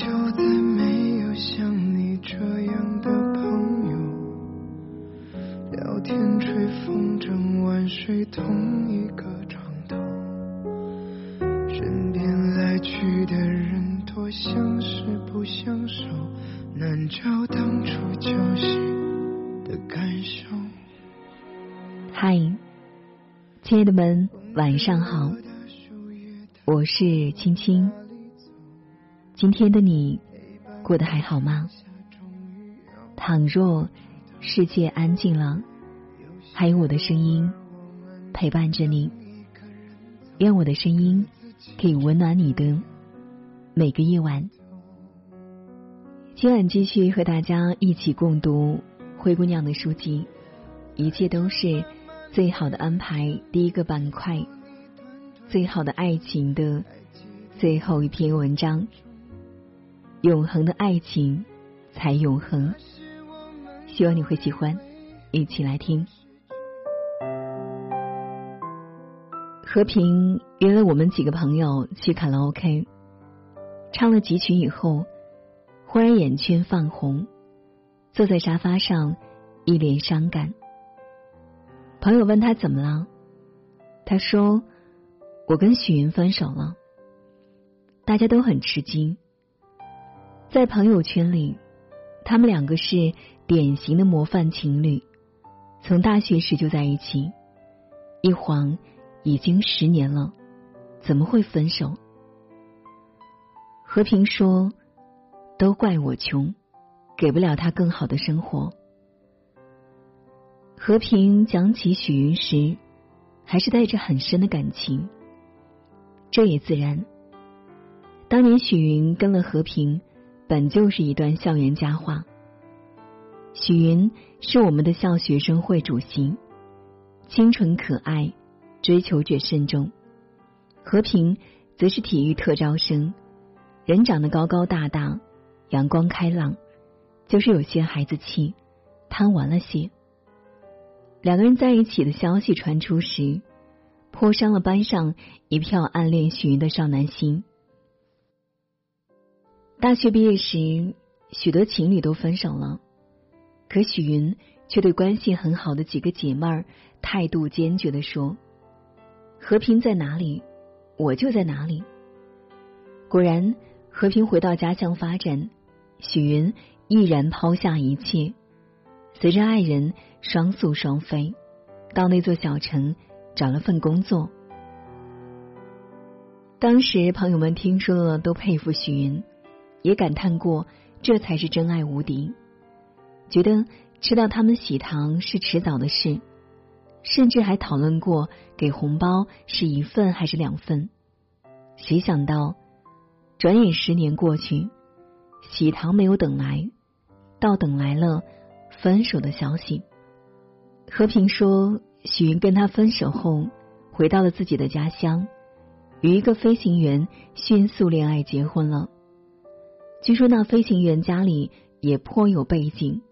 就再没有像你这样的朋友，聊天吹风筝晚睡同一个床头，身边来去的人多相识不相守，难找当初交心的感受。嗨，亲爱的们，晚上好，我是青青。今天的你过得还好吗？倘若世界安静了，还有我的声音陪伴着你，愿我的声音可以温暖你的每个夜晚。今晚继续和大家一起共读灰姑娘的书籍，一切都是最好的安排。第一个板块，最好的爱情的最后一篇文章。永恒的爱情才永恒，希望你会喜欢，一起来听。和平约了我们几个朋友去卡拉 OK，唱了几曲以后，忽然眼圈泛红，坐在沙发上一脸伤感。朋友问他怎么了，他说：“我跟许云分手了。”大家都很吃惊。在朋友圈里，他们两个是典型的模范情侣，从大学时就在一起，一晃已经十年了，怎么会分手？和平说：“都怪我穷，给不了他更好的生活。”和平讲起许云时，还是带着很深的感情，这也自然。当年许云跟了和平。本就是一段校园佳话。许云是我们的校学生会主席，清纯可爱，追求者慎重。和平则是体育特招生，人长得高高大大，阳光开朗，就是有些孩子气，贪玩了些。两个人在一起的消息传出时，颇伤了班上一票暗恋许云的少男心。大学毕业时，许多情侣都分手了，可许云却对关系很好的几个姐妹儿态度坚决的说：“和平在哪里，我就在哪里。”果然，和平回到家乡发展，许云毅然抛下一切，随着爱人双宿双飞，到那座小城找了份工作。当时朋友们听说了，都佩服许云。也感叹过，这才是真爱无敌。觉得吃到他们喜糖是迟早的事，甚至还讨论过给红包是一份还是两份。谁想到，转眼十年过去，喜糖没有等来，倒等来了分手的消息。和平说，许云跟他分手后，回到了自己的家乡，与一个飞行员迅速恋爱结婚了。据说那飞行员家里也颇有背景，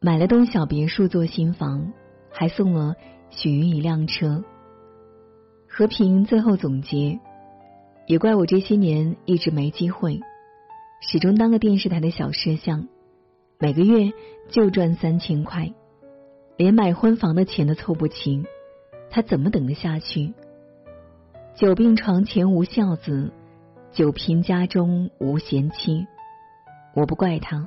买了栋小别墅做新房，还送了许云一辆车。和平最后总结：也怪我这些年一直没机会，始终当个电视台的小摄像，每个月就赚三千块，连买婚房的钱都凑不齐，他怎么等得下去？久病床前无孝子。久贫家中无贤妻，我不怪他，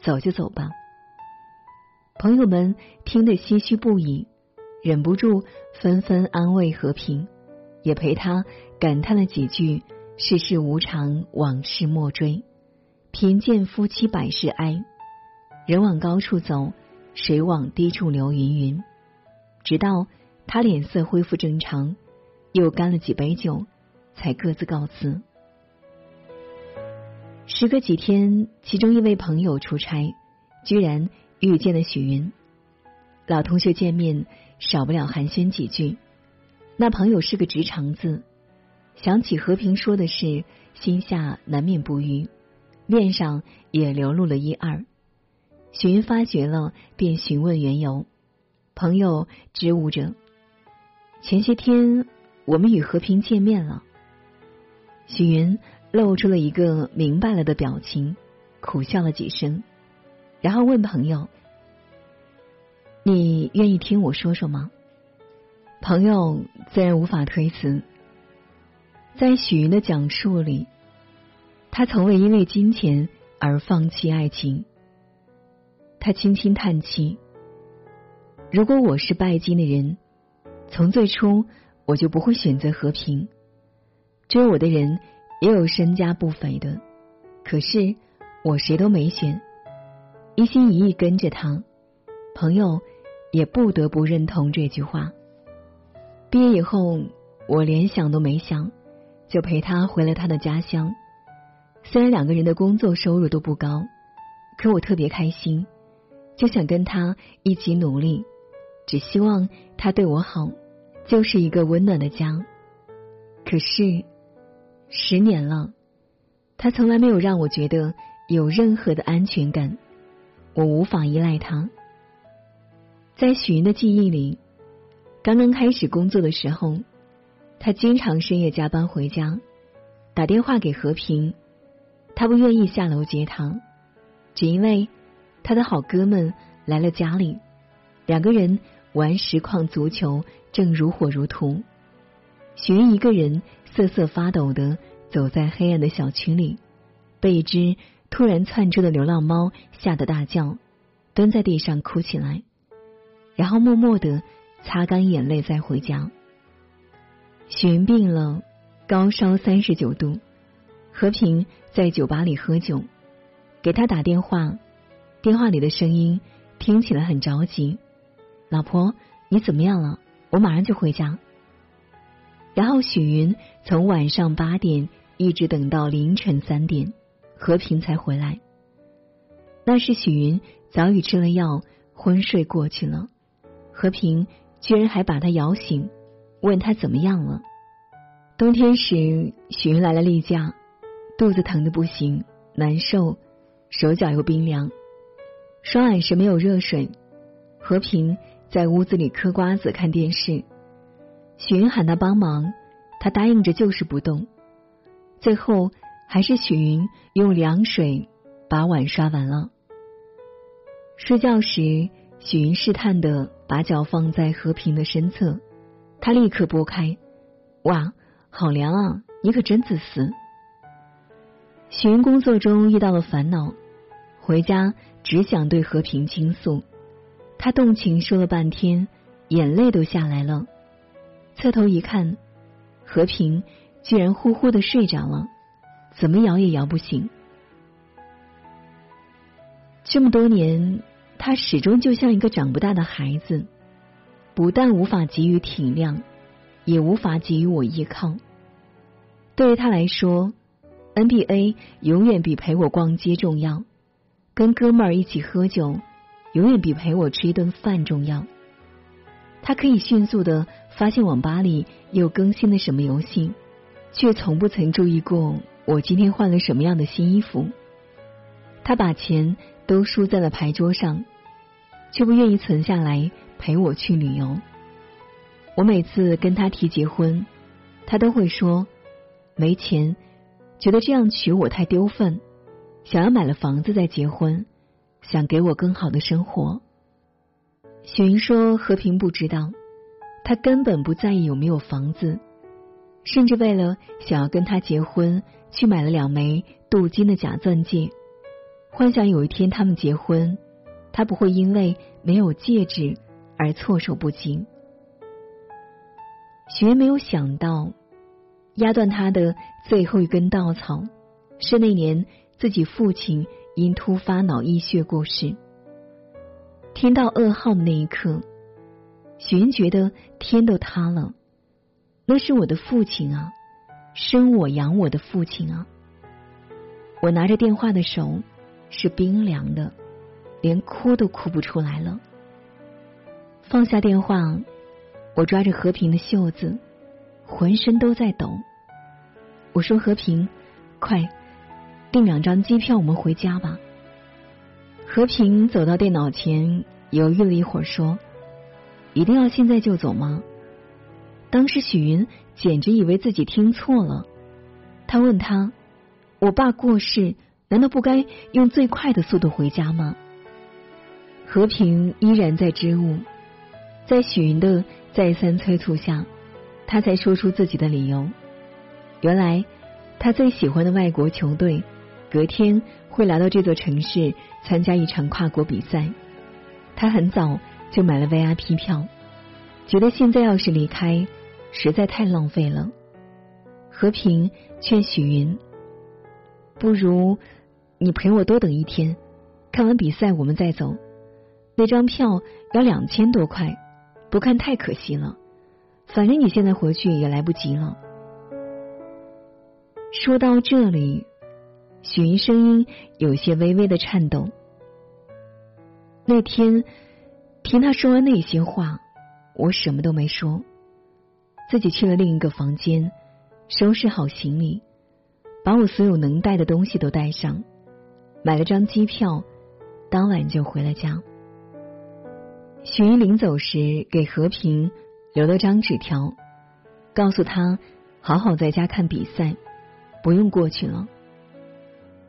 走就走吧。朋友们听得唏嘘不已，忍不住纷纷安慰和平，也陪他感叹了几句：“世事无常，往事莫追。贫贱夫妻百事哀，人往高处走，水往低处流。”云云。直到他脸色恢复正常，又干了几杯酒，才各自告辞。时隔几天，其中一位朋友出差，居然遇见了许云。老同学见面，少不了寒暄几句。那朋友是个直肠子，想起和平说的事，心下难免不愉，面上也流露了一二。许云发觉了，便询问缘由。朋友支吾着：“前些天我们与和平见面了。”许云露出了一个明白了的表情，苦笑了几声，然后问朋友：“你愿意听我说说吗？”朋友自然无法推辞。在许云的讲述里，他从未因为金钱而放弃爱情。他轻轻叹气：“如果我是拜金的人，从最初我就不会选择和平。追我的人也有身家不菲的，可是我谁都没选，一心一意跟着他。朋友也不得不认同这句话。”毕业以后，我连想都没想，就陪他回了他的家乡。虽然两个人的工作收入都不高，可我特别开心，就想跟他一起努力，只希望他对我好，就是一个温暖的家。可是十年了，他从来没有让我觉得有任何的安全感，我无法依赖他。在许云的记忆里。刚刚开始工作的时候，他经常深夜加班回家，打电话给和平，他不愿意下楼接他，只因为他的好哥们来了家里，两个人玩实况足球，正如火如荼。许云一个人瑟瑟发抖的走在黑暗的小区里，被一只突然窜出的流浪猫吓得大叫，蹲在地上哭起来，然后默默的。擦干眼泪再回家。许云病了，高烧三十九度。和平在酒吧里喝酒，给他打电话，电话里的声音听起来很着急。老婆，你怎么样了？我马上就回家。然后许云从晚上八点一直等到凌晨三点，和平才回来。那时许云早已吃了药，昏睡过去了。和平。居然还把他摇醒，问他怎么样了。冬天时，许云来了例假，肚子疼的不行，难受，手脚又冰凉，刷碗时没有热水。和平在屋子里嗑瓜子看电视，许云喊他帮忙，他答应着就是不动。最后还是许云用凉水把碗刷完了。睡觉时。许云试探的把脚放在和平的身侧，他立刻拨开，哇，好凉啊！你可真自私。许云工作中遇到了烦恼，回家只想对和平倾诉，他动情说了半天，眼泪都下来了。侧头一看，和平居然呼呼的睡着了，怎么摇也摇不醒。这么多年。他始终就像一个长不大的孩子，不但无法给予体谅，也无法给予我依靠。对于他来说，NBA 永远比陪我逛街重要，跟哥们儿一起喝酒永远比陪我吃一顿饭重要。他可以迅速的发现网吧里又更新了什么游戏，却从不曾注意过我今天换了什么样的新衣服。他把钱。都输在了牌桌上，却不愿意存下来陪我去旅游。我每次跟他提结婚，他都会说没钱，觉得这样娶我太丢份，想要买了房子再结婚，想给我更好的生活。雪云说和平不知道，他根本不在意有没有房子，甚至为了想要跟他结婚，去买了两枚镀金的假钻戒。幻想有一天他们结婚，他不会因为没有戒指而措手不及。许云没有想到，压断他的最后一根稻草是那年自己父亲因突发脑溢血过世。听到噩耗的那一刻，许云觉得天都塌了。那是我的父亲啊，生我养我的父亲啊！我拿着电话的手。是冰凉的，连哭都哭不出来了。放下电话，我抓着和平的袖子，浑身都在抖。我说：“和平，快订两张机票，我们回家吧。”和平走到电脑前，犹豫了一会儿，说：“一定要现在就走吗？”当时许云简直以为自己听错了，他问他：“我爸过世，难道不该用最快的速度回家吗？和平依然在支吾，在许云的再三催促下，他才说出自己的理由。原来，他最喜欢的外国球队隔天会来到这座城市参加一场跨国比赛，他很早就买了 VIP 票，觉得现在要是离开，实在太浪费了。和平劝许云。不如你陪我多等一天，看完比赛我们再走。那张票要两千多块，不看太可惜了。反正你现在回去也来不及了。说到这里，许云声音有些微微的颤抖。那天听他说完那些话，我什么都没说，自己去了另一个房间，收拾好行李。把我所有能带的东西都带上，买了张机票，当晚就回了家。许云临走时给和平留了张纸条，告诉他好好在家看比赛，不用过去了。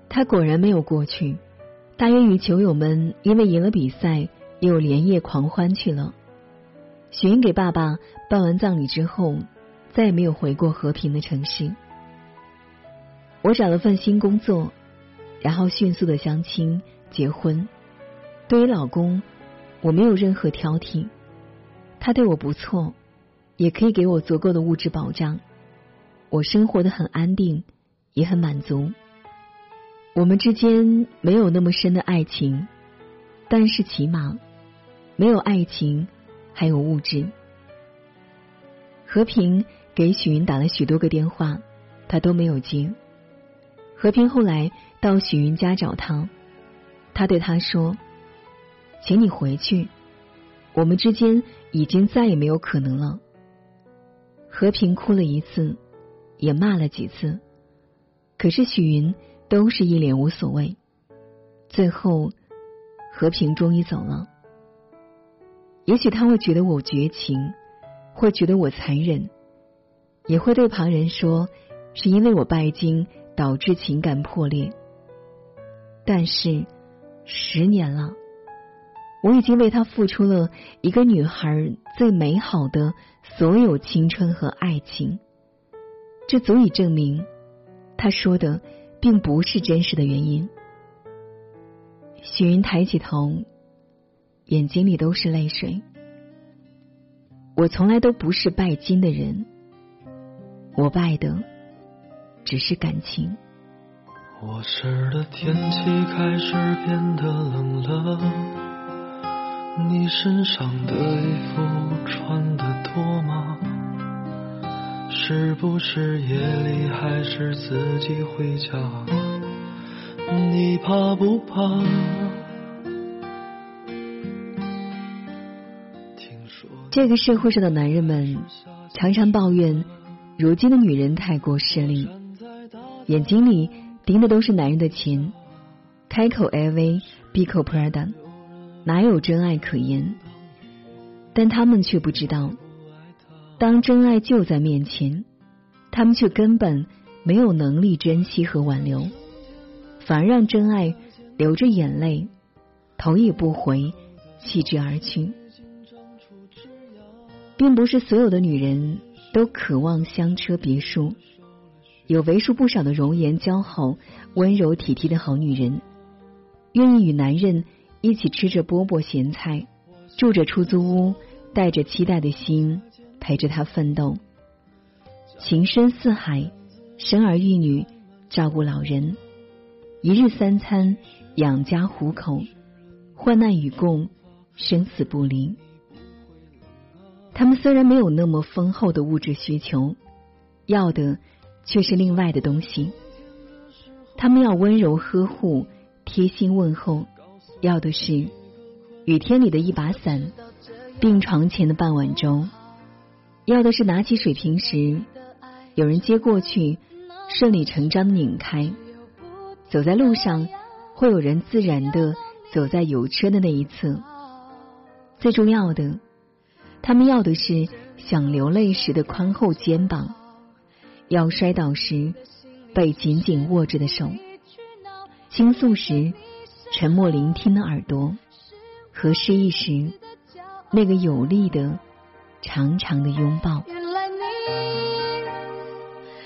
他果然没有过去，大约与球友们因为赢了比赛又连夜狂欢去了。许云给爸爸办完葬礼之后，再也没有回过和平的城市。我找了份新工作，然后迅速的相亲结婚。对于老公，我没有任何挑剔，他对我不错，也可以给我足够的物质保障。我生活的很安定，也很满足。我们之间没有那么深的爱情，但是起码没有爱情，还有物质。和平给许云打了许多个电话，他都没有接。和平后来到许云家找他，他对他说：“请你回去，我们之间已经再也没有可能了。”和平哭了一次，也骂了几次，可是许云都是一脸无所谓。最后，和平终于走了。也许他会觉得我绝情，会觉得我残忍，也会对旁人说是因为我拜金。导致情感破裂，但是十年了，我已经为他付出了一个女孩最美好的所有青春和爱情，这足以证明他说的并不是真实的原因。许云抬起头，眼睛里都是泪水。我从来都不是拜金的人，我拜的。只是感情。卧室的天气开始变得冷了，你身上的衣服穿的多吗？是不是夜里还是自己回家？你怕不怕？这个社会上的男人们常常抱怨，如今的女人太过势利。眼睛里盯的都是男人的钱，开口 LV，闭口 Prada，哪有真爱可言？但他们却不知道，当真爱就在面前，他们却根本没有能力珍惜和挽留，反而让真爱流着眼泪，头也不回弃之而去。并不是所有的女人都渴望香车别墅。有为数不少的容颜姣好、温柔体贴的好女人，愿意与男人一起吃着饽饽咸菜，住着出租屋，带着期待的心陪着他奋斗，情深似海，生儿育女，照顾老人，一日三餐，养家糊口，患难与共，生死不离。他们虽然没有那么丰厚的物质需求，要的。却是另外的东西。他们要温柔呵护、贴心问候，要的是雨天里的一把伞、病床前的半碗粥，要的是拿起水瓶时有人接过去，顺理成章拧开。走在路上，会有人自然的走在有车的那一侧。最重要的，他们要的是想流泪时的宽厚肩膀。要摔倒时，被紧紧握着的手，倾诉时沉默聆听的耳朵，和失意时那个有力的长长的拥抱。原来你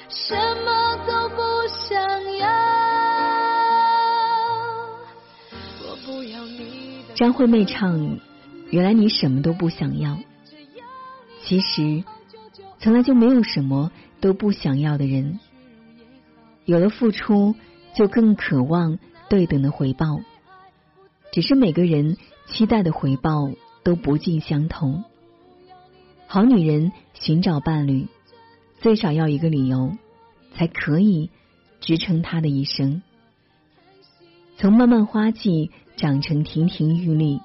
什么都不想要。我不要你。张惠妹唱：“原来你什么都不想要。”其实，从来就没有什么都不想要的人。有了付出，就更渴望对等的回报。只是每个人期待的回报都不尽相同。好女人寻找伴侣，最少要一个理由。才可以支撑她的一生。从漫漫花季长成亭亭玉立，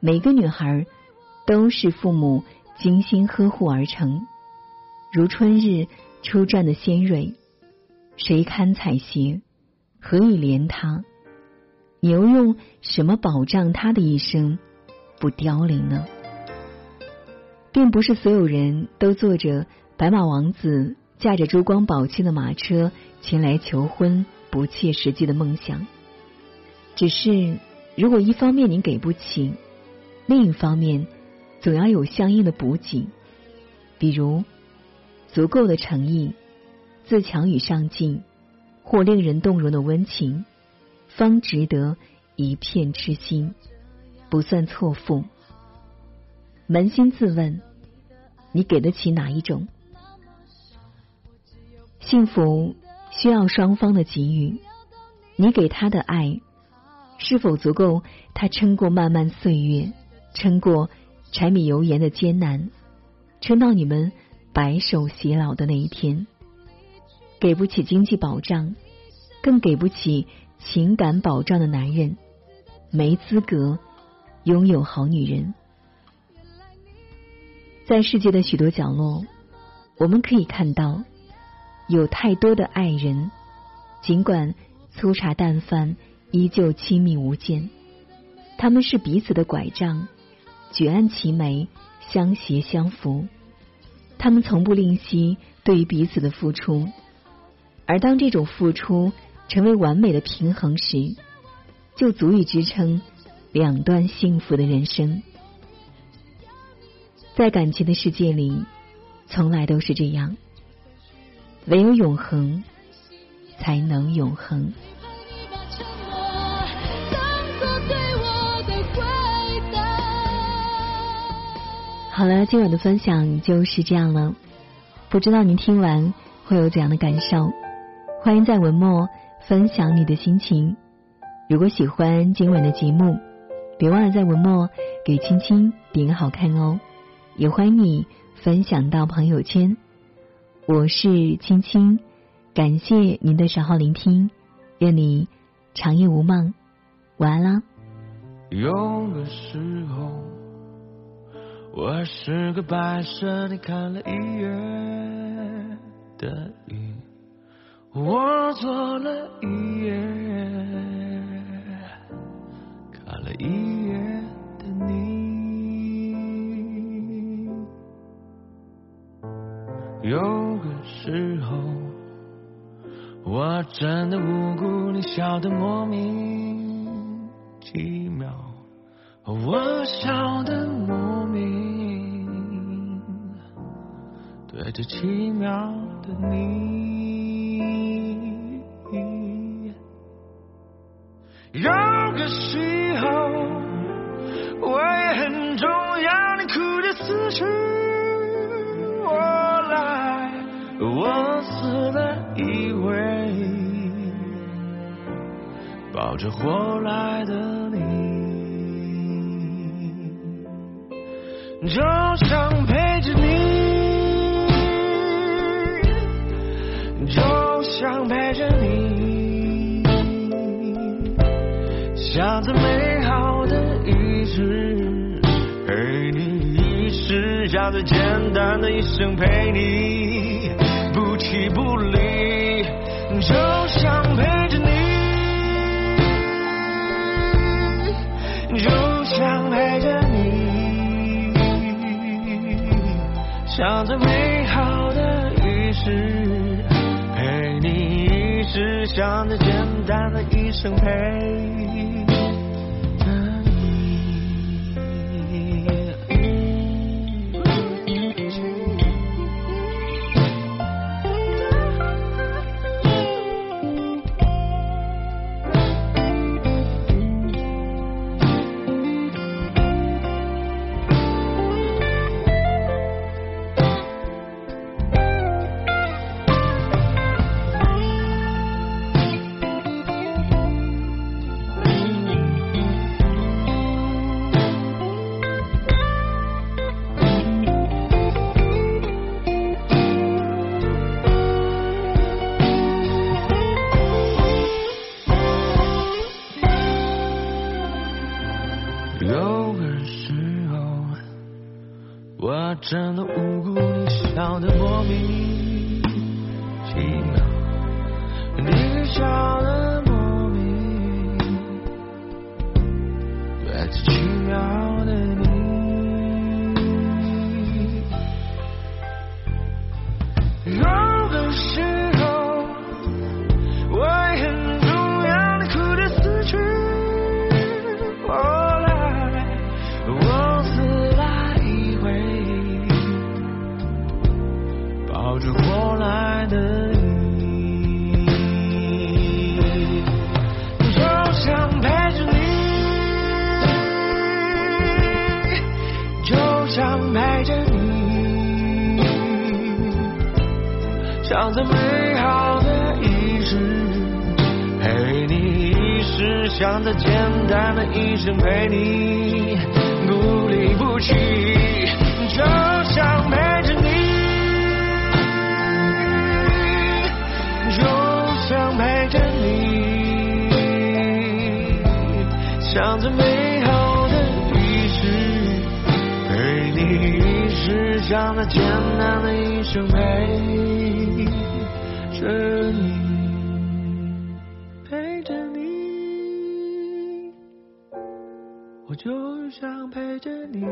每个女孩都是父母精心呵护而成，如春日初绽的鲜蕊。谁堪采撷？何以怜他？你又用什么保障他的一生不凋零呢？并不是所有人都做着白马王子。驾着珠光宝气的马车前来求婚，不切实际的梦想。只是，如果一方面你给不起，另一方面总要有相应的补给，比如足够的诚意、自强与上进，或令人动容的温情，方值得一片痴心，不算错付。扪心自问，你给得起哪一种？幸福需要双方的给予，你给他的爱是否足够他撑过漫漫岁月，撑过柴米油盐的艰难，撑到你们白首偕老的那一天？给不起经济保障，更给不起情感保障的男人，没资格拥有好女人。在世界的许多角落，我们可以看到。有太多的爱人，尽管粗茶淡饭，依旧亲密无间。他们是彼此的拐杖，举案齐眉，相携相扶。他们从不吝惜对于彼此的付出，而当这种付出成为完美的平衡时，就足以支撑两段幸福的人生。在感情的世界里，从来都是这样。唯有永恒，才能永恒。好了，今晚的分享就是这样了。不知道您听完会有怎样的感受？欢迎在文末分享你的心情。如果喜欢今晚的节目，别忘了在文末给青青点个好看哦。也欢迎你分享到朋友圈。我是青青，感谢您的守候聆听，愿你长夜无梦，晚安啦。有的时候，我是个白色你看了一眼的鱼，我做了一夜看了一夜的你。有个时候，我真的无辜，你笑得莫名其妙，我笑得莫名对着奇妙的你。有个时候，我也很重要，你哭着死去。我来，我死了，以为抱着活来的就想陪着你，就想陪着你，想着美好的一世，陪你一世，想最简单的一生陪你。不弃不离，就想想着美好的一世，陪你。一世想着简单的一生陪有个时候，我真的无辜，你笑得莫名其妙，你笑得莫名，来自奇妙。想着美好的一世，陪你一世，想着简单的一生陪你，不离不弃，就想陪着你，就想陪着你，想着美好的一世。陪你一世，想着简单的一生陪着你，陪着你，我就想陪着你，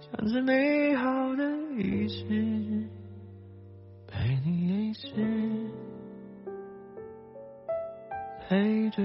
想着美好的一世，陪你一世，陪着。